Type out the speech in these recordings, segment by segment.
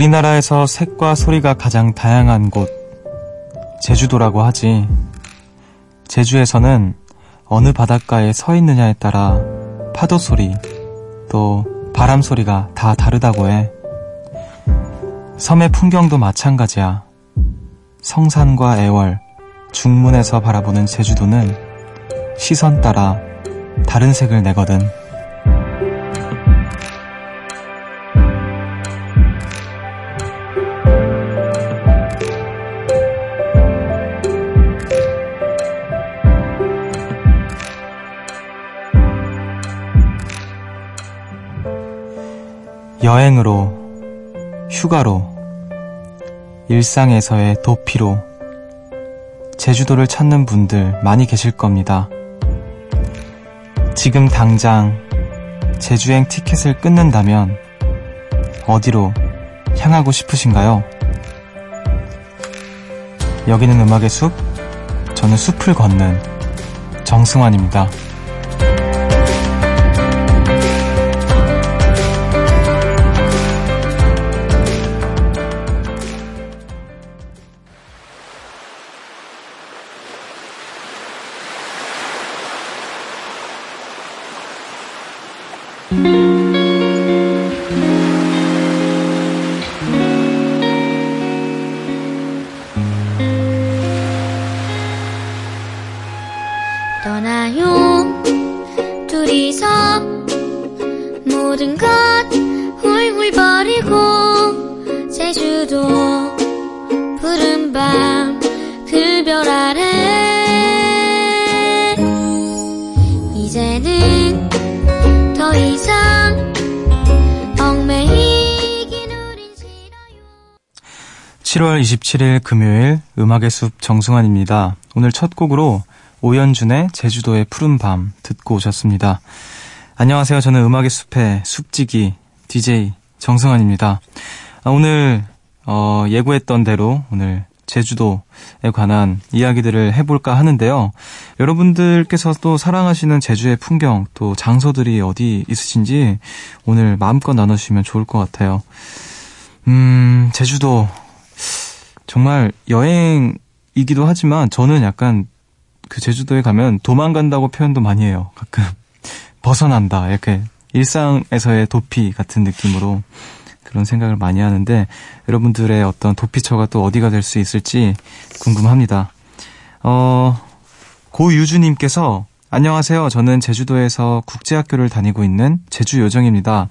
우리나라에서 색과 소리가 가장 다양한 곳, 제주도라고 하지. 제주에서는 어느 바닷가에 서 있느냐에 따라 파도 소리, 또 바람 소리가 다 다르다고 해. 섬의 풍경도 마찬가지야. 성산과 애월, 중문에서 바라보는 제주도는 시선 따라 다른 색을 내거든. 여행으로, 휴가로, 일상에서의 도피로, 제주도를 찾는 분들 많이 계실 겁니다. 지금 당장 제주행 티켓을 끊는다면 어디로 향하고 싶으신가요? 여기는 음악의 숲, 저는 숲을 걷는 정승환입니다. 둘이서 모든 것 훌훌 버리고 제주도 푸른 밤 그별 아래 이제는 더 이상 얽매이긴 우린 싫어요 7월 27일 금요일 음악의 숲 정승환입니다. 오늘 첫 곡으로 오연준의 제주도의 푸른 밤 듣고 오셨습니다. 안녕하세요. 저는 음악의 숲의 숲지기 DJ 정승환입니다. 아, 오늘 어, 예고했던 대로 오늘 제주도에 관한 이야기들을 해볼까 하는데요. 여러분들께서도 사랑하시는 제주의 풍경 또 장소들이 어디 있으신지 오늘 마음껏 나눠주시면 좋을 것 같아요. 음, 제주도 정말 여행이기도 하지만 저는 약간 그 제주도에 가면 도망간다고 표현도 많이 해요. 가끔 벗어난다 이렇게 일상에서의 도피 같은 느낌으로 그런 생각을 많이 하는데 여러분들의 어떤 도피처가 또 어디가 될 수 있을지 궁금합니다. 어, 고유주님께서 안녕하세요. 저는 제주도에서 국제학교를 다니고 있는 제주요정입니다.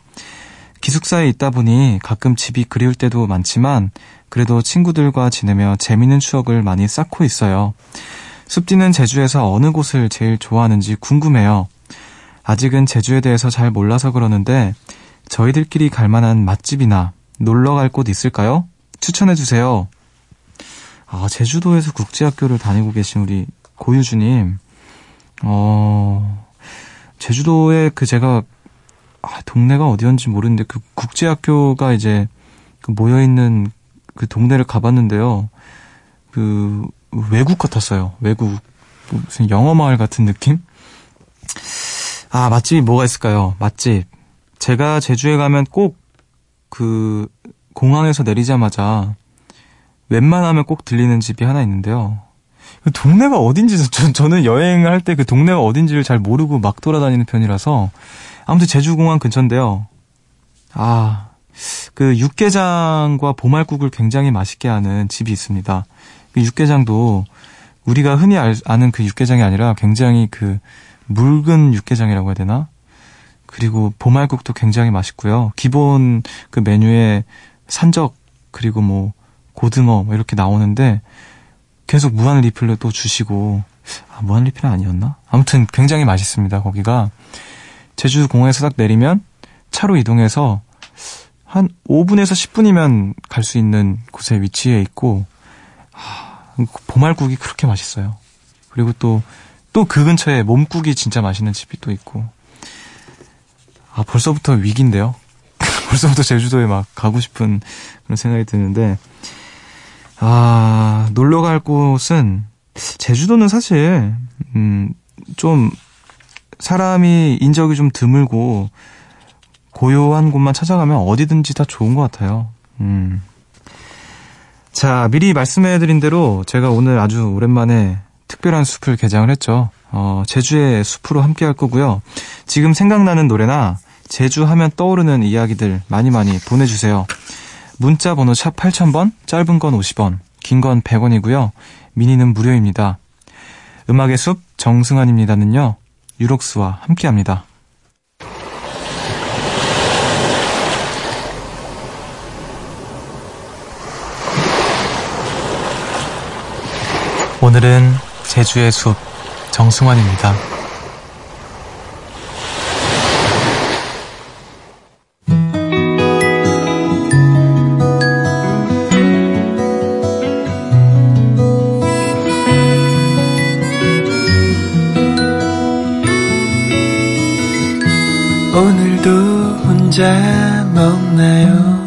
기숙사에 있다 보니 가끔 집이 그리울 때도 많지만 그래도 친구들과 지내며 재밌는 추억을 많이 쌓고 있어요. 숲디는 제주에서 어느 곳을 제일 좋아하는지 궁금해요. 아직은 제주에 대해서 잘 몰라서 그러는데 저희들끼리 갈 만한 맛집이나 놀러 갈 곳 있을까요? 추천해 주세요. 아, 제주도에서 국제학교를 다니고 계신 우리 고유주님. 어, 제주도에 그 제가 아, 동네가 어디였는지 모르는데 그 국제학교가 이제 그 모여있는 그 동네를 가봤는데요. 그 외국 같았어요. 외국 무슨 영어 마을 같은 느낌? 아 맛집이 뭐가 있을까요? 맛집 제가 제주에 가면 꼭 그 공항에서 내리자마자 웬만하면 꼭 들리는 집이 하나 있는데요. 그 동네가 어딘지 저, 저는 여행을 할 때 그 동네가 어딘지를 잘 모르고 막 돌아다니는 편이라서 아무튼 제주공항 근처인데요. 아, 그 육개장과 보말국을 굉장히 맛있게 하는 집이 있습니다. 그 육개장도 우리가 흔히 알, 아는 그 육개장이 아니라 굉장히 그 묽은 육개장이라고 해야 되나? 그리고 보말국도 굉장히 맛있고요. 기본 그 메뉴에 산적 그리고 뭐 고등어 뭐 이렇게 나오는데 계속 무한 리필로 또 주시고 아, 무한 리필은 아니었나? 아무튼 굉장히 맛있습니다. 거기가 제주 공항에서 딱 내리면 차로 이동해서 한 5분에서 10분이면 갈 수 있는 곳에 위치해 있고 아, 보말국이 그렇게 맛있어요. 그리고 또 또 그 근처에 몸국이 진짜 맛있는 집이 또 있고 아 벌써부터 위기인데요. 벌써부터 제주도에 막 가고 싶은 그런 생각이 드는데 아 놀러 갈 곳은 제주도는 사실 음 좀 사람이 인적이 좀 드물고 고요한 곳만 찾아가면 어디든지 다 좋은 것 같아요. 음. 자, 미리 말씀해드린 대로 제가 오늘 아주 오랜만에 특별한 숲을 개장을 했죠. 어, 제주의 숲으로 함께 할 거고요. 지금 생각나는 노래나 제주 하면 떠오르는 이야기들 많이 많이 보내주세요. 문자 번호 샵 8000번, 짧은 건 50원, 긴 건 100원이고요. 미니는 무료입니다. 음악의 숲 정승환입니다는요. 유록스와 함께 합니다. 오늘은 제주의 숲 정승환입니다. 오늘도 혼자 먹나요?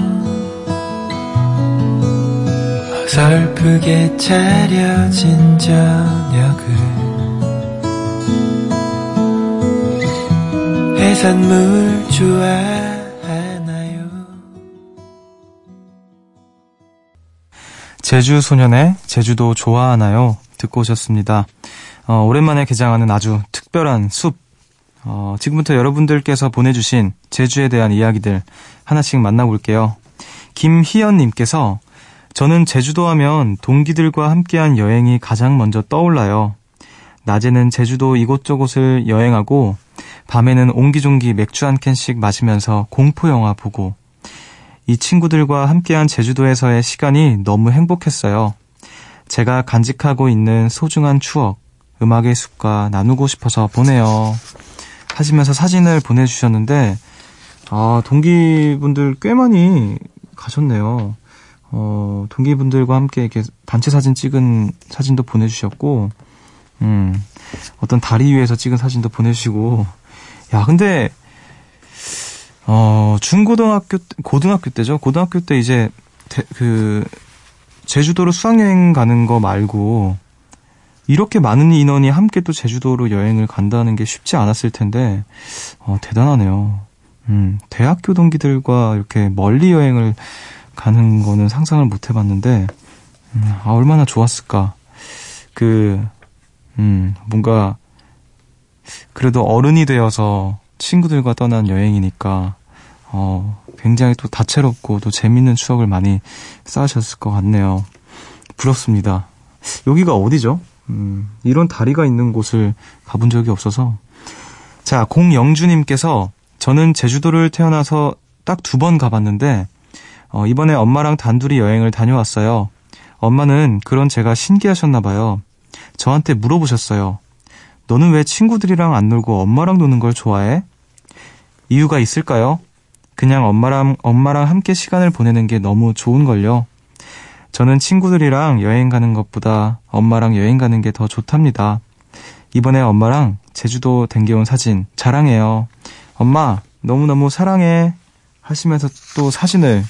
어설프게 차려진 저녁을 해산물 좋아하나요? 제주 소년의 제주도 좋아하나요? 듣고 오셨습니다. 어, 오랜만에 개장하는 아주 특별한 숲. 어, 지금부터 여러분들께서 보내주신 제주에 대한 이야기들 하나씩 만나볼게요. 김희연님께서 저는 제주도 하면 동기들과 함께한 여행이 가장 먼저 떠올라요. 낮에는 제주도 이곳저곳을 여행하고 밤에는 옹기종기 맥주 한 캔씩 마시면서 공포 영화 보고 이 친구들과 함께한 제주도에서의 시간이 너무 행복했어요. 제가 간직하고 있는 소중한 추억, 음악의 숲과 나누고 싶어서 보내요. 하시면서 사진을 보내주셨는데, 아, 동기분들 꽤 많이 가셨네요. 어, 동기분들과 함께 이렇게 단체 사진 찍은 사진도 보내주셨고, 음, 어떤 다리 위에서 찍은 사진도 보내주시고, 야, 근데, 어, 중고등학교, 때- 고등학교 때죠? 고등학교 때 이제, 대- 그, 제주도로 수학여행 가는 거 말고, 이렇게 많은 인원이 함께 또 제주도로 여행을 간다는 게 쉽지 않았을 텐데, 어, 대단하네요. 음, 대학교 동기들과 이렇게 멀리 여행을 가는 거는 상상을 못 해봤는데, 음, 아, 얼마나 좋았을까. 그, 음, 뭔가, 그래도 어른이 되어서 친구들과 떠난 여행이니까, 어, 굉장히 또 다채롭고 또 재밌는 추억을 많이 쌓으셨을 것 같네요. 부럽습니다. 여기가 어디죠? 음, 이런 다리가 있는 곳을 가본 적이 없어서. 자, 공영주님께서 저는 제주도를 태어나서 딱 두 번 가봤는데, 어, 이번에 엄마랑 단둘이 여행을 다녀왔어요. 엄마는 그런 제가 신기하셨나봐요. 저한테 물어보셨어요. 너는 왜 친구들이랑 안 놀고 엄마랑 노는 걸 좋아해? 이유가 있을까요? 그냥 엄마랑, 엄마랑 함께 시간을 보내는 게 너무 좋은걸요. 저는 친구들이랑 여행 가는 것보다 엄마랑 여행 가는 게 더 좋답니다. 이번에 엄마랑 제주도 댕겨온 사진 자랑해요. 엄마, 너무너무 사랑해. 하시면서 또 사진을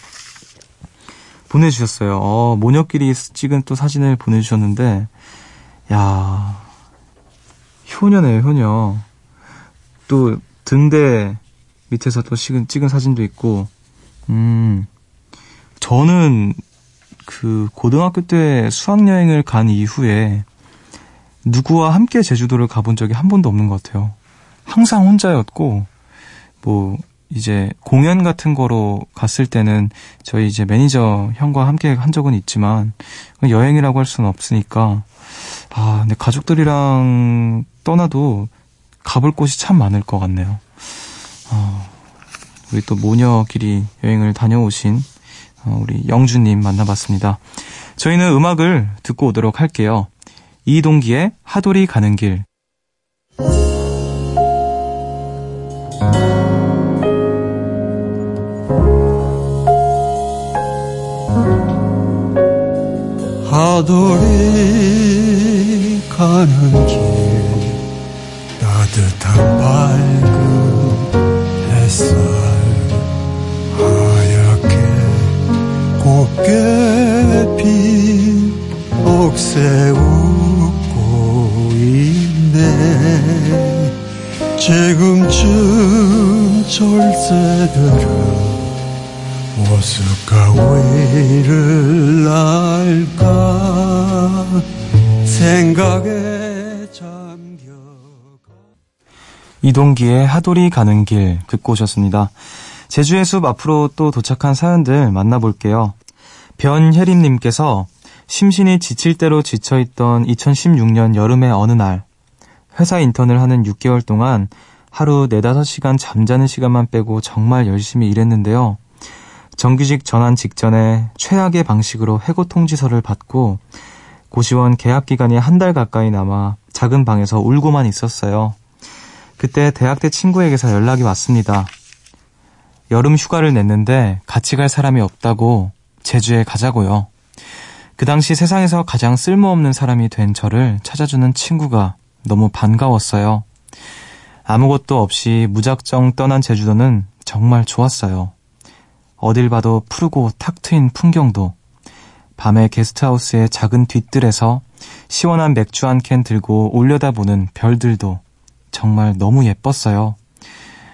보내주셨어요. 어, 모녀끼리 찍은 또 사진을 보내주셨는데, 야 효녀네요, 효녀. 또 등대 밑에서 또 찍은, 찍은 사진도 있고, 음, 저는 그 고등학교 때 수학여행을 간 이후에 누구와 함께 제주도를 가본 적이 한 번도 없는 것 같아요. 항상 혼자였고, 뭐, 이제 공연 같은 거로 갔을 때는 저희 이제 매니저 형과 함께 한 적은 있지만, 여행이라고 할 수는 없으니까, 아, 근데 가족들이랑 떠나도 가볼 곳이 참 많을 것 같네요. 어, 우리 또 모녀끼리 여행을 다녀오신 어, 우리 영주님 만나봤습니다. 저희는 음악을 듣고 오도록 할게요. 이동기의 하돌이 가는 길. 하돌이 가는 길 따뜻한 밝은 햇살 하얗게 곱게 핀 옥새 웃고 있네. 지금쯤 철새들은 어 서가 왜 어디를 날까 생각에 잠겨 이동기의 하돌이 가는 길 듣고 오셨습니다. 제주의 숲 앞으로 또 도착한 사연들 만나볼게요. 변혜림님께서 심신이 지칠 대로 지쳐있던 2016년 여름의 어느 날 회사 인턴을 하는 6개월 동안 하루 4, 5시간 잠자는 시간만 빼고 정말 열심히 일했는데요. 정규직 전환 직전에 최악의 방식으로 해고 통지서를 받고 고시원 계약 기간이 한 달 가까이 남아 작은 방에서 울고만 있었어요. 그때 대학 때 친구에게서 연락이 왔습니다. 여름 휴가를 냈는데 같이 갈 사람이 없다고 제주에 가자고요. 그 당시 세상에서 가장 쓸모없는 사람이 된 저를 찾아주는 친구가 너무 반가웠어요. 아무것도 없이 무작정 떠난 제주도는 정말 좋았어요. 어딜 봐도 푸르고 탁 트인 풍경도 밤에 게스트하우스의 작은 뒤뜰에서 시원한 맥주 한 캔 들고 올려다보는 별들도 정말 너무 예뻤어요.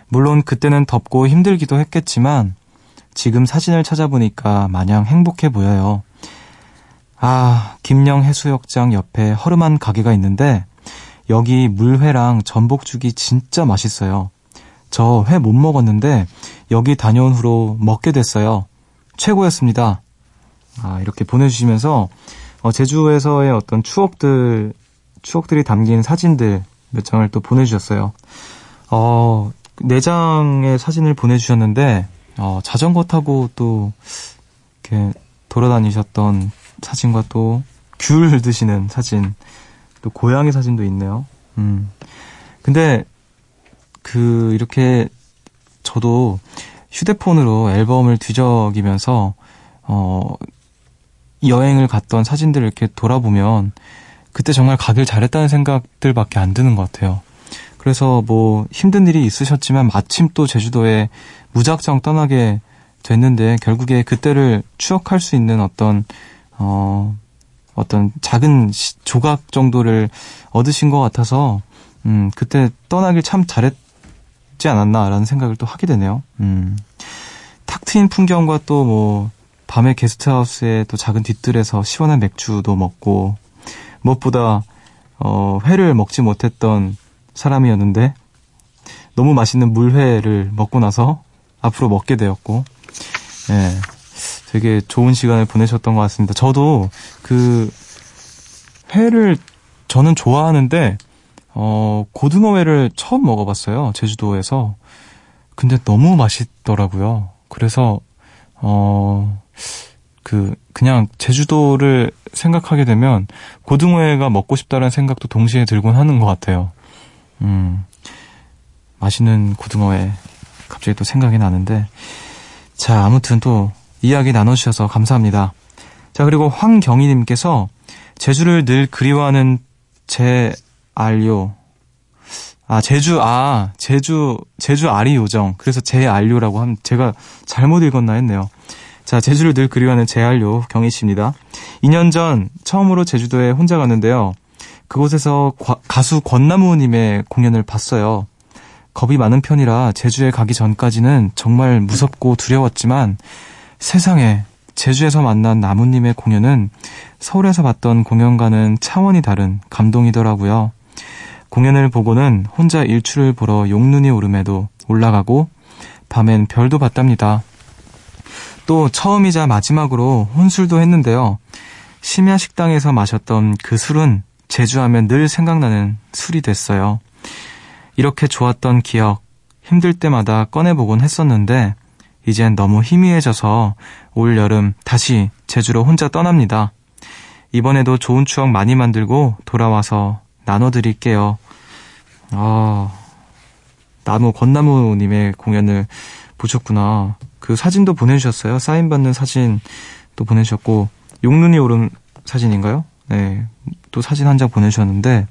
물론 그때는 덥고 힘들기도 했겠지만 지금 사진을 찾아보니까 마냥 행복해 보여요. 아, 김영 해수욕장 옆에 허름한 가게가 있는데 여기 물회랑 전복죽이 진짜 맛있어요. 저 회 못 먹었는데 여기 다녀온 후로 먹게 됐어요. 최고였습니다. 아, 이렇게 보내주시면서 어, 제주에서의 어떤 추억들, 추억들이 담긴 사진들 몇 장을 또 보내주셨어요. 어, 네 장의 사진을 보내주셨는데, 어, 자전거 타고 또, 이렇게 돌아다니셨던 사진과 또, 귤 드시는 사진, 또 고양이 사진도 있네요. 음. 근데, 그, 이렇게, 저도 휴대폰으로 앨범을 뒤적이면서, 어, 여행을 갔던 사진들을 이렇게 돌아보면, 그때 정말 가길 잘했다는 생각들밖에 안 드는 것 같아요. 그래서 뭐 힘든 일이 있으셨지만 마침 또 제주도에 무작정 떠나게 됐는데 결국에 그때를 추억할 수 있는 어떤 어 어떤 작은 시, 조각 정도를 얻으신 것 같아서 음 그때 떠나길 참 잘했 지 않았나라는 생각을 또 하게 되네요. 음 탁 트인 풍경과 또 뭐 밤에 게스트하우스의 또 작은 뒤뜰에서 시원한 맥주도 먹고 무엇보다 어 회를 먹지 못했던 사람이었는데 너무 맛있는 물회를 먹고 나서 앞으로 먹게 되었고 예. 되게 좋은 시간을 보내셨던 것 같습니다. 저도 그 회를 저는 좋아하는데 어 고등어회를 처음 먹어봤어요. 제주도에서 근데 너무 맛있더라고요. 그래서 어 그 그냥 제주도를 생각하게 되면 고등어회가 먹고 싶다는 생각도 동시에 들곤 하는 것 같아요. 음, 맛있는 고등어회 갑자기 또 생각이 나는데 자 아무튼 또 이야기 나눠주셔서 감사합니다. 자 그리고 황경희님께서 제주를 늘 그리워하는 제 알요 아 제주 아 제주 제주 아리 요정 그래서 제 알요라고 하면 제가 잘못 읽었나 했네요. 자 제주를 늘 그리워하는 제 알요 경희 씨입니다. 2년 전 처음으로 제주도에 혼자 갔는데요. 그곳에서 과, 가수 권나무님의 공연을 봤어요. 겁이 많은 편이라 제주에 가기 전까지는 정말 무섭고 두려웠지만 세상에 제주에서 만난 나무님의 공연은 서울에서 봤던 공연과는 차원이 다른 감동이더라고요. 공연을 보고는 혼자 일출을 보러 용눈이 오름에도 올라가고 밤엔 별도 봤답니다. 또 처음이자 마지막으로 혼술도 했는데요. 심야 식당에서 마셨던 그 술은 제주하면 늘 생각나는 술이 됐어요. 이렇게 좋았던 기억, 힘들 때마다 꺼내보곤 했었는데, 이젠 너무 희미해져서 올 여름 다시 제주로 혼자 떠납니다. 이번에도 좋은 추억 많이 만들고 돌아와서 나눠드릴게요. 아, 나무, 권나무님의 공연을 보셨구나. 그 사진도 보내주셨어요. 사인받는 사진도 보내주셨고, 용눈이 오른 사진인가요? 네. 또 사진 한 장 보내주셨는데,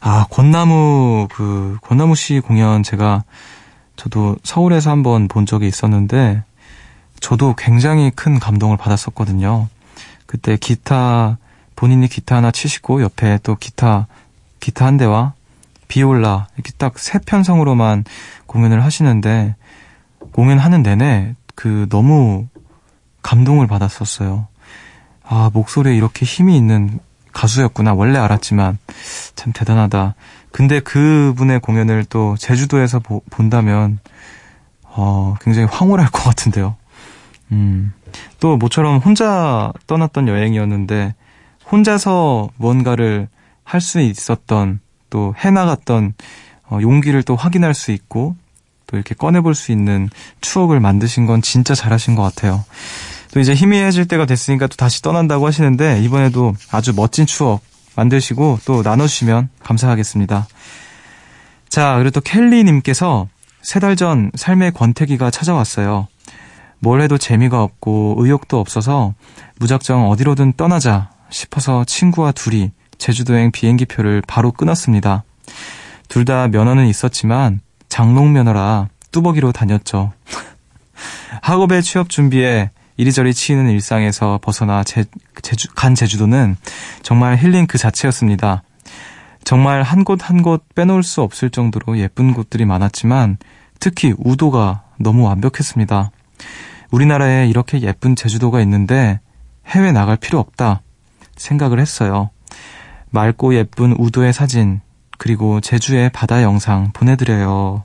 아, 권나무, 그, 권나무 씨 공연 제가, 저도 서울에서 한번 본 적이 있었는데, 저도 굉장히 큰 감동을 받았었거든요. 그때 기타, 본인이 기타 하나 치시고, 옆에 또 기타, 기타 한 대와 비올라, 이렇게 딱 세 편성으로만 공연을 하시는데, 공연하는 내내 그 너무 감동을 받았었어요. 아, 목소리에 이렇게 힘이 있는 가수였구나. 원래 알았지만 참 대단하다. 근데 그분의 공연을 또 제주도에서 보, 본다면 어, 굉장히 황홀할 것 같은데요. 음. 또 모처럼 혼자 떠났던 여행이었는데 혼자서 뭔가를 할 수 있었던 또 해나갔던 어, 용기를 또 확인할 수 있고 또 이렇게 꺼내볼 수 있는 추억을 만드신 건 진짜 잘하신 것 같아요. 또 이제 희미해질 때가 됐으니까 또 다시 떠난다고 하시는데 이번에도 아주 멋진 추억 만드시고 또 나눠주시면 감사하겠습니다. 자, 그리고 또 켈리님께서 세 달 전 삶의 권태기가 찾아왔어요. 뭘 해도 재미가 없고 의욕도 없어서 무작정 어디로든 떠나자 싶어서 친구와 둘이 제주도행 비행기표를 바로 끊었습니다. 둘 다 면허는 있었지만 장롱 면허라 뚜벅이로 다녔죠. 학업의 취업 준비에 이리저리 치이는 일상에서 벗어나 제, 제주, 간 제주도는 정말 힐링 그 자체였습니다. 정말 한 곳 한 곳 빼놓을 수 없을 정도로 예쁜 곳들이 많았지만 특히 우도가 너무 완벽했습니다. 우리나라에 이렇게 예쁜 제주도가 있는데 해외 나갈 필요 없다 생각을 했어요. 맑고 예쁜 우도의 사진 그리고 제주의 바다 영상 보내드려요.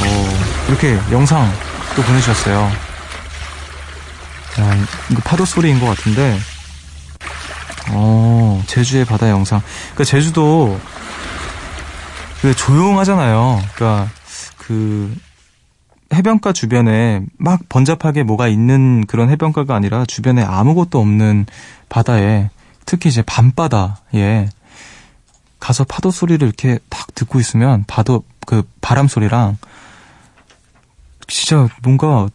어, 이렇게 영상 또 보내주셨어요. 자, 이거 파도 소리인 것 같은데, 어, 제주의 바다 영상. 그니까 제주도, 그 조용하잖아요. 그니까, 그, 해변가 주변에 막 번잡하게 뭐가 있는 그런 해변가가 아니라 주변에 아무것도 없는 바다에, 특히 이제 밤바다에 가서 파도 소리를 이렇게 딱 듣고 있으면 파도, 그 바람 소리랑 진짜 뭔가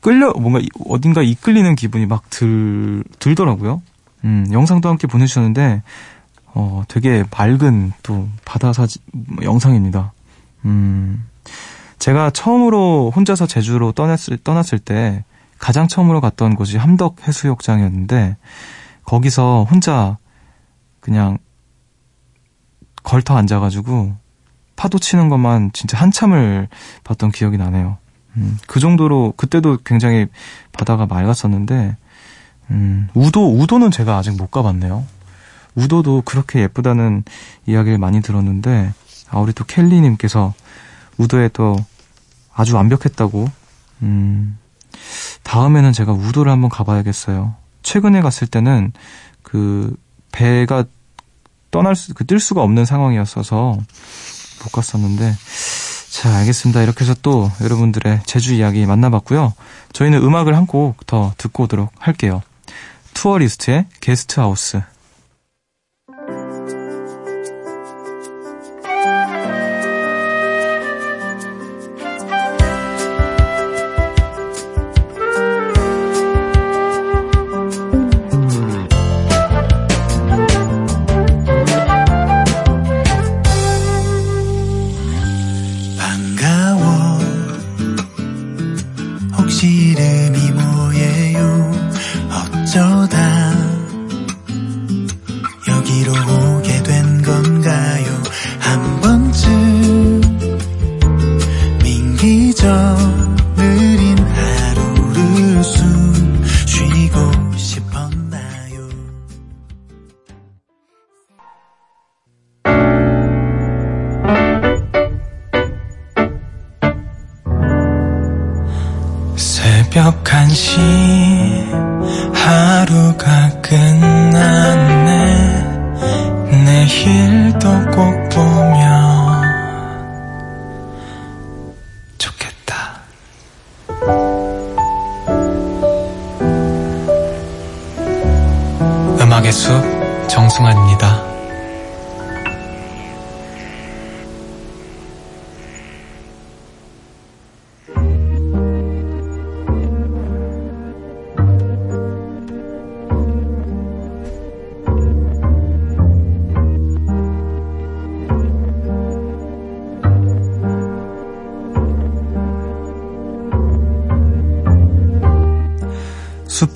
끌려 뭔가 어딘가 이끌리는 기분이 막 들 들더라고요. 음, 영상도 함께 보내주셨는데 어 되게 맑은 또 바다 사진 영상입니다. 음. 제가 처음으로 혼자서 제주로 떠났을 떠났을 때 가장 처음으로 갔던 곳이 함덕 해수욕장이었는데 거기서 혼자 그냥 걸터 앉아가지고 파도 치는 것만 진짜 한참을 봤던 기억이 나네요. 음, 그 정도로 그때도 굉장히 바다가 맑았었는데 음, 우도 우도는 제가 아직 못 가봤네요. 우도도 그렇게 예쁘다는 이야기를 많이 들었는데 아 우리 또 켈리님께서 우도에 또 아주 완벽했다고 음, 다음에는 제가 우도를 한번 가봐야겠어요. 최근에 갔을 때는 그 배가 떠날 수, 그 뜰 수가 없는 상황이었어서 못 갔었는데 자, 알겠습니다. 이렇게 해서 또 여러분들의 제주 이야기 만나봤고요. 저희는 음악을 한 곡 더 듣고 오도록 할게요. 투어리스트의 게스트하우스.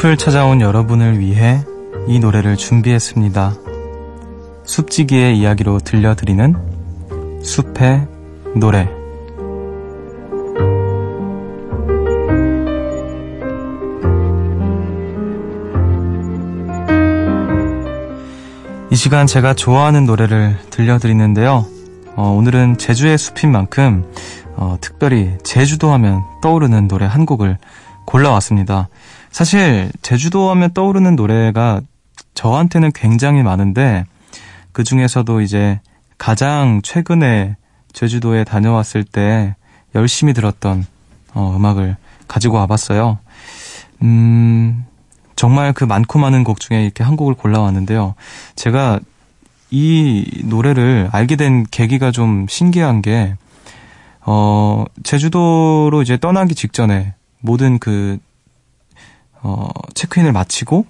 숲을 찾아온 여러분을 위해 이 노래를 준비했습니다. 숲지기의 이야기로 들려드리는 숲의 노래. 이 시간 제가 좋아하는 노래를 들려드리는데요. 어, 오늘은 제주의 숲인 만큼 어, 특별히 제주도 하면 떠오르는 노래 한 곡을 골라왔습니다. 사실 제주도 하면 떠오르는 노래가 저한테는 굉장히 많은데 그 중에서도 이제 가장 최근에 제주도에 다녀왔을 때 열심히 들었던 어, 음악을 가지고 와봤어요. 음, 정말 그 많고 많은 곡 중에 이렇게 한 곡을 골라왔는데요. 제가 이 노래를 알게 된 계기가 좀 신기한 게, 어, 제주도로 이제 떠나기 직전에 모든 그, 어, 체크인을 마치고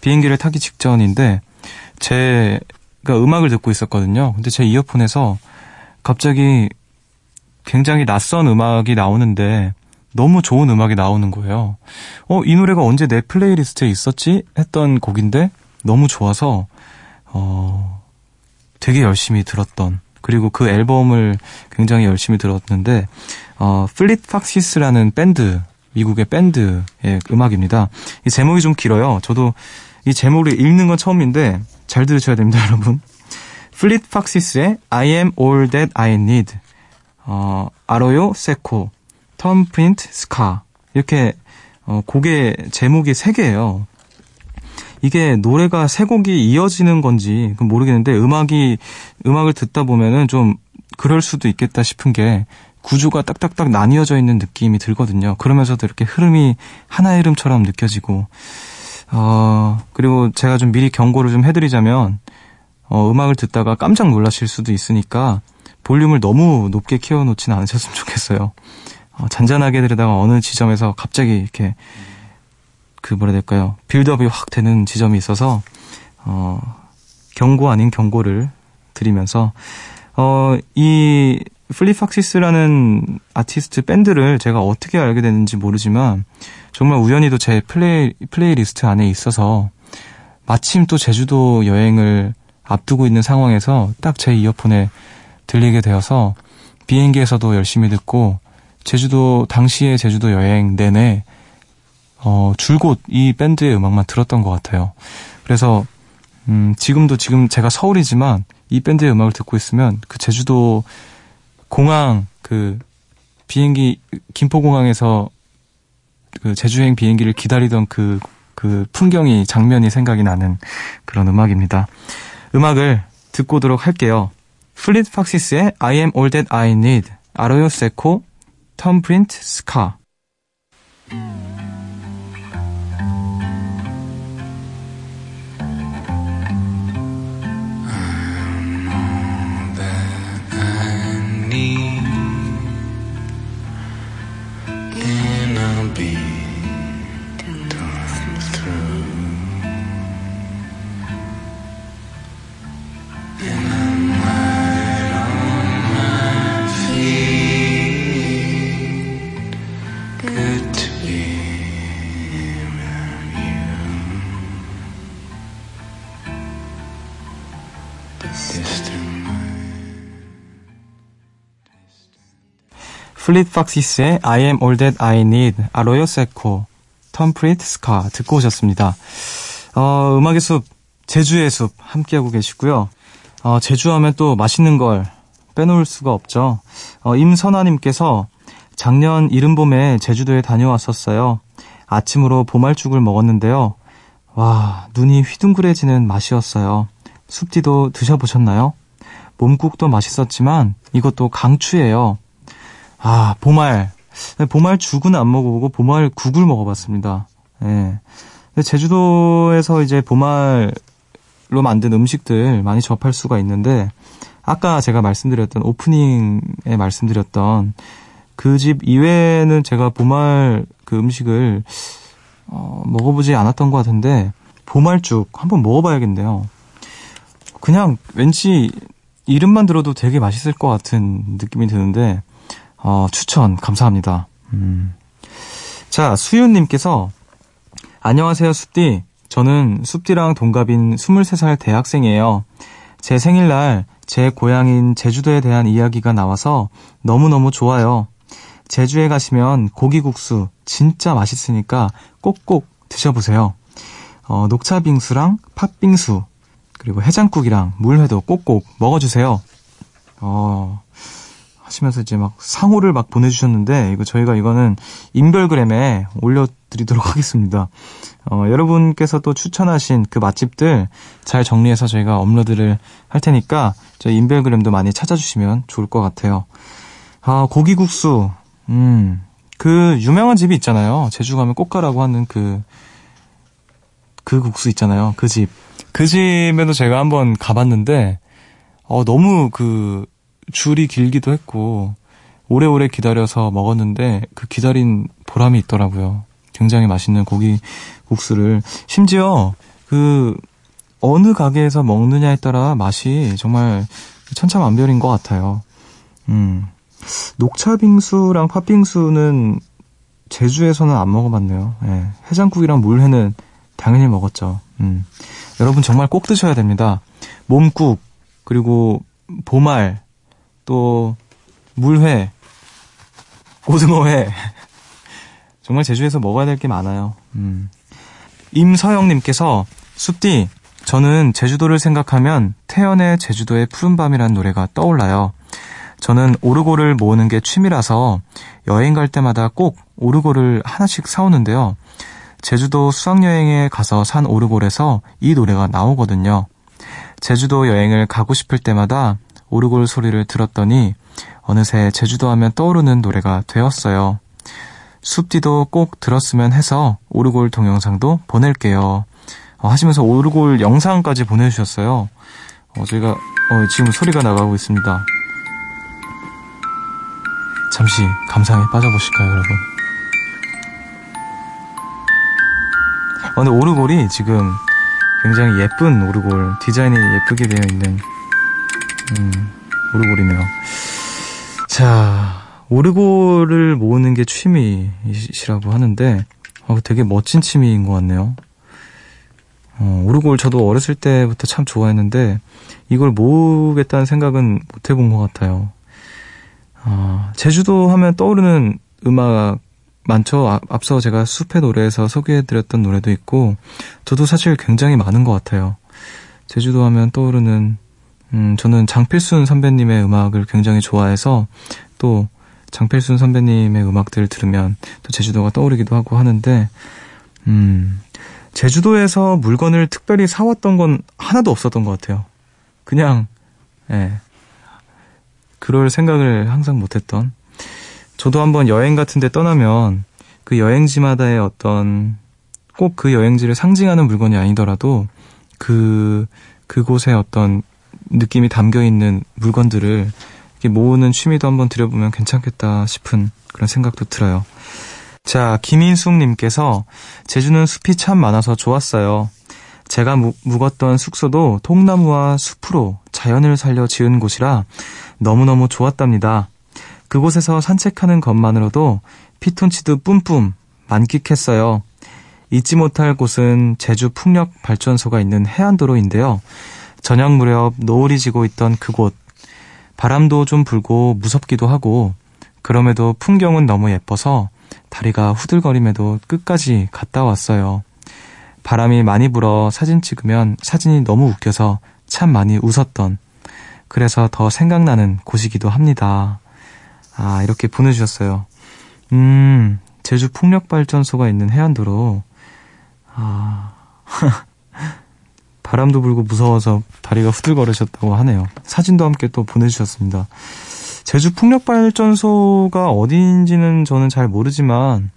비행기를 타기 직전인데, 제가 음악을 듣고 있었거든요. 근데 제 이어폰에서 갑자기 굉장히 낯선 음악이 나오는데, 너무 좋은 음악이 나오는 거예요. 어, 이 노래가 언제 내 playlist에 있었지? 했던 곡인데 너무 좋아서 어, 되게 열심히 들었던 그리고 그 앨범을 굉장히 열심히 들었는데 어, Fleet Foxes라는 밴드 미국의 밴드의 음악입니다. 이 제목이 좀 길어요. 저도 이 제목을 읽는 건 처음인데 잘 들으셔야 됩니다, 여러분. Fleet Foxes의 I am all that I need. 어, Arroyo Seco Thumbprint Scar 이렇게 어, 곡의 제목이 세 개예요. 이게 노래가 세 곡이 이어지는 건지 모르겠는데 음악이 음악을 듣다 보면은 좀 그럴 수도 있겠다 싶은 게 구조가 딱딱딱 나뉘어져 있는 느낌이 들거든요. 그러면서도 이렇게 흐름이 하나의 흐름처럼 느껴지고 어 그리고 제가 좀 미리 경고를 좀 해드리자면 어 음악을 듣다가 깜짝 놀라실 수도 있으니까 볼륨을 너무 높게 키워놓지는 않으셨으면 좋겠어요. 어, 잔잔하게 들으다가 어느 지점에서 갑자기 이렇게 그 뭐라 될까요? build-up이 확 되는 지점이 있어서 어, 경고 아닌 경고를 드리면서 어, 이 Fleet Foxes라는 아티스트 밴드를 제가 어떻게 알게 됐는지 모르지만 정말 우연히도 제 play playlist 안에 있어서 마침 또 제주도 여행을 앞두고 있는 상황에서 딱 제 이어폰에 들리게 되어서 비행기에서도 열심히 듣고 제주도 당시에 제주도 여행 내내 어, 줄곧 이 밴드의 음악만 들었던 것 같아요. 그래서 음, 지금도 지금 제가 서울이지만 이 밴드의 음악을 듣고 있으면 그 제주도 공항 그 비행기 김포공항에서 그 제주행 비행기를 기다리던 그, 그 풍경이 장면이 생각이 나는 그런 음악입니다. 음악을 듣고 오도록 할게요. 플릿 팍시스의 I am all that I need 아로요 세코 톰 프린트 스카 I Fleet Foxes의 I am all that I need Arroyo Seco Thumbprint Scar 듣고 오셨습니다. 어, 음악의 숲 제주의 숲 함께하고 계시고요. 어, 제주하면 또 맛있는 걸 빼놓을 수가 없죠. 어, 임선아님께서 작년 이른봄에 제주도에 다녀왔었어요. 아침으로 보말죽을 먹었는데요. 와, 눈이 휘둥그레지는 맛이었어요. 숲디도 드셔보셨나요? 몸국도 맛있었지만 이것도 강추예요. 아, 보말. 보말 죽은 안 먹어보고 보말 국을 먹어봤습니다. 예. 제주도에서 이제 보말로 만든 음식들 많이 접할 수가 있는데, 아까 제가 말씀드렸던 오프닝에 말씀드렸던 그 집 이외에는 제가 보말 그 음식을 어, 먹어보지 않았던 것 같은데, 보말죽 한번 먹어봐야겠네요. 그냥 왠지 이름만 들어도 되게 맛있을 것 같은 느낌이 드는데, 어, 추천 감사합니다. 음. 자, 수윤님께서 안녕하세요, 숲디. 저는 숲디랑 동갑인 23살 대학생이에요. 제 생일날 제 고향인 제주도에 대한 이야기가 나와서 너무너무 좋아요. 제주에 가시면 고기국수 진짜 맛있으니까 꼭꼭 드셔보세요. 어, 녹차 빙수랑 팥빙수, 그리고 해장국이랑 물회도 꼭꼭 먹어주세요. 어, 하시면서 이제 막 상호를 막 보내주셨는데, 이거 저희가 이거는 인별그램에 올려드리도록 하겠습니다. 어, 여러분께서 또 추천하신 그 맛집들 잘 정리해서 저희가 업로드를 할 테니까, 저희 인별그램도 많이 찾아주시면 좋을 것 같아요. 아, 고기국수. 음, 그 유명한 집이 있잖아요. 제주 가면 꼭 가라고 하는 그, 그 국수 있잖아요. 그 집. 그 집에도 제가 한번 가봤는데, 어, 너무 그 줄이 길기도 했고, 오래오래 기다려서 먹었는데, 그 기다린 보람이 있더라고요. 굉장히 맛있는 고기 국수를. 심지어, 그, 어느 가게에서 먹느냐에 따라 맛이 정말 천차만별인 것 같아요. 음. 녹차 빙수랑 팥빙수는 제주에서는 안 먹어봤네요. 예. 해장국이랑 물회는 당연히 먹었죠. 음. 여러분 정말 꼭 드셔야 됩니다. 몸국, 그리고 보말, 또 물회, 고등어회. 정말 제주에서 먹어야 될 게 많아요. 음. 임서영님께서 숲디, 저는 제주도를 생각하면 태연의 제주도의 푸른밤이라는 노래가 떠올라요. 저는 오르골을 모으는 게 취미라서 여행 갈 때마다 꼭 오르골을 하나씩 사오는데요. 제주도 수학여행에 가서 산 오르골에서 이 노래가 나오거든요. 제주도 여행을 가고 싶을 때마다 오르골 소리를 들었더니 어느새 제주도 하면 떠오르는 노래가 되었어요. 숲디도 꼭 들었으면 해서 오르골 동영상도 보낼게요. 어, 하시면서 오르골 영상까지 보내주셨어요. 어, 저희가 어, 지금 소리가 나가고 있습니다. 잠시 감상에 빠져보실까요, 여러분? 어, 근데 오르골이 지금 굉장히 예쁜 오르골, 디자인이 예쁘게 되어 있는, 음, 오르골이네요. 자, 오르골을 모으는 게 취미이시라고 하는데, 어, 되게 멋진 취미인 것 같네요. 어, 오르골 저도 어렸을 때부터 참 좋아했는데, 이걸 모으겠다는 생각은 못 해본 것 같아요. 아, 제주도 하면 떠오르는 음악 많죠. 아, 앞서 제가 숲의 노래에서 소개해드렸던 노래도 있고, 저도 사실 굉장히 많은 것 같아요. 제주도 하면 떠오르는, 음, 저는 장필순 선배님의 음악을 굉장히 좋아해서, 또 장필순 선배님의 음악들을 들으면 또 제주도가 떠오르기도 하고 하는데, 음, 제주도에서 물건을 특별히 사왔던 건 하나도 없었던 것 같아요. 그냥, 예. 그럴 생각을 항상 못했던. 저도 한번 여행 같은 데 떠나면 그 여행지마다의 어떤 꼭 그 여행지를 상징하는 물건이 아니더라도 그, 그곳에 어떤 느낌이 담겨 있는 물건들을 모으는 취미도 한번 들여보면 괜찮겠다 싶은 그런 생각도 들어요. 자, 김인숙님께서 제주는 숲이 참 많아서 좋았어요. 제가 묵, 묵었던 숙소도 통나무와 숲으로 자연을 살려 지은 곳이라 너무너무 좋았답니다. 그곳에서 산책하는 것만으로도 피톤치드 뿜뿜 만끽했어요. 잊지 못할 곳은 제주 풍력 발전소가 있는 해안도로인데요. 저녁 무렵 노을이 지고 있던 그곳. 바람도 좀 불고 무섭기도 하고 그럼에도 풍경은 너무 예뻐서 다리가 후들거림에도 끝까지 갔다 왔어요. 바람이 많이 불어 사진 찍으면 사진이 너무 웃겨서 참 많이 웃었던 그래서 더 생각나는 곳이기도 합니다. 아, 이렇게 보내주셨어요. 음, 제주 풍력발전소가 있는 해안도로, 아, 바람도 불고 무서워서 다리가 후들거리셨다고 하네요. 사진도 함께 또 보내주셨습니다. 제주 풍력발전소가 어디인지는 저는 잘 모르지만,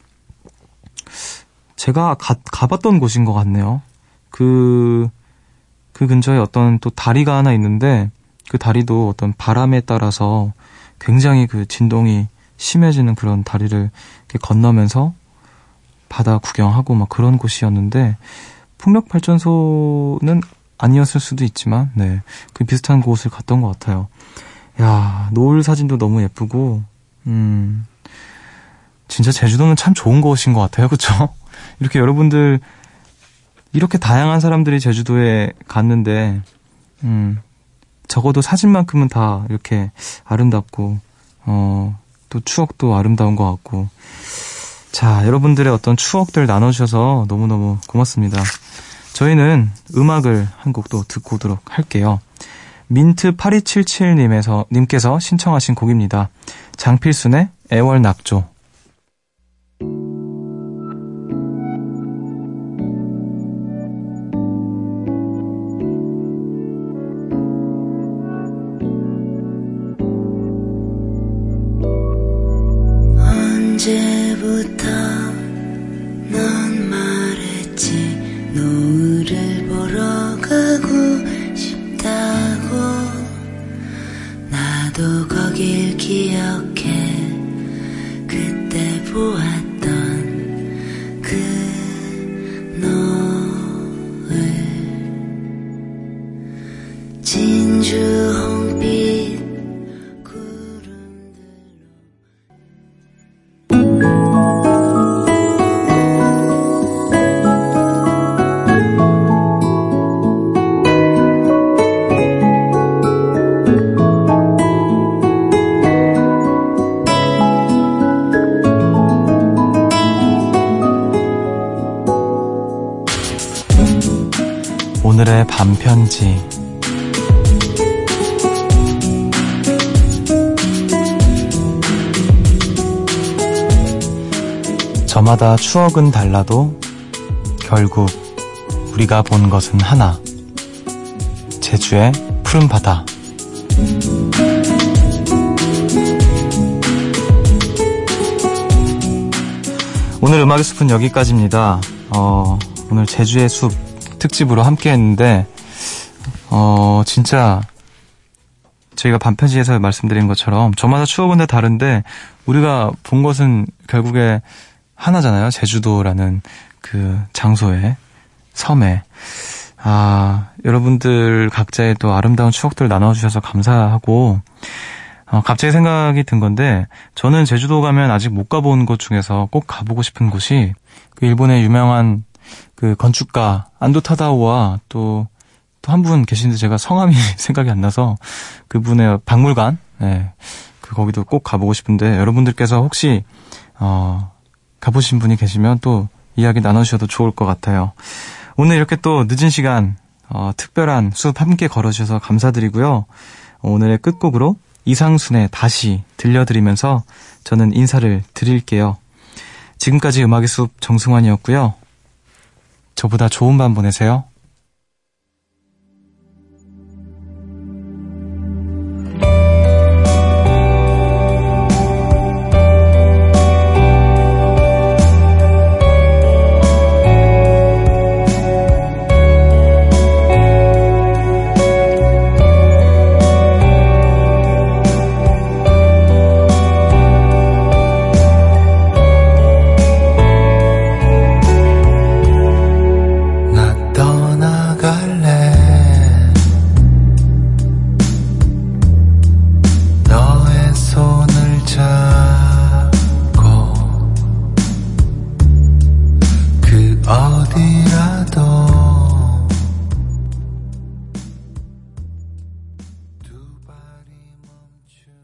제가 가, 가봤던 곳인 것 같네요. 그, 그 근처에 어떤 또 다리가 하나 있는데, 그 다리도 어떤 바람에 따라서 굉장히 그 진동이 심해지는 그런 다리를 건너면서 바다 구경하고 막 그런 곳이었는데 풍력 발전소는 아니었을 수도 있지만 네. 그 비슷한 곳을 갔던 것 같아요. 야, 노을 사진도 너무 예쁘고 음. 진짜 제주도는 참 좋은 곳인 것 같아요. 그렇죠? 이렇게 여러분들 이렇게 다양한 사람들이 제주도에 갔는데 음. 적어도 사진만큼은 다 이렇게 아름답고, 어, 또 추억도 아름다운 것 같고. 자, 여러분들의 어떤 추억들 나눠주셔서 너무너무 고맙습니다. 저희는 음악을 한 곡 또 듣고 오도록 할게요. 민트 8277님에서 님께서 신청하신 곡입니다. 장필순의 애월 낙조. 언제부 추억은 달라도 결국 우리가 본 것은 하나. 제주의 푸른 바다. 오늘 음악의 숲은 여기까지입니다. 어, 오늘 제주의 숲 특집으로 함께 했는데, 어, 진짜, 저희가 반편지에서 말씀드린 것처럼, 저마다 추억은 다 다른데, 우리가 본 것은 결국에 하나잖아요. 제주도라는 그 장소에, 섬에. 아, 여러분들 각자의 또 아름다운 추억들을 나눠주셔서 감사하고, 어, 갑자기 생각이 든 건데, 저는 제주도 가면 아직 못 가본 곳 중에서 꼭 가보고 싶은 곳이, 그 일본의 유명한 그 건축가 안도 타다오와 또 또 한 분 계신데 제가 성함이 생각이 안 나서 그분의 박물관 네. 그 거기도 꼭 가보고 싶은데 여러분들께서 혹시 어 가보신 분이 계시면 또 이야기 나눠주셔도 좋을 것 같아요. 오늘 이렇게 또 늦은 시간 어, 특별한 수업 함께 걸어주셔서 감사드리고요. 오늘의 끝곡으로 이상순의 다시 들려드리면서 저는 인사를 드릴게요. 지금까지 음악의 숲 정승환이었고요. 저보다 좋은 밤 보내세요.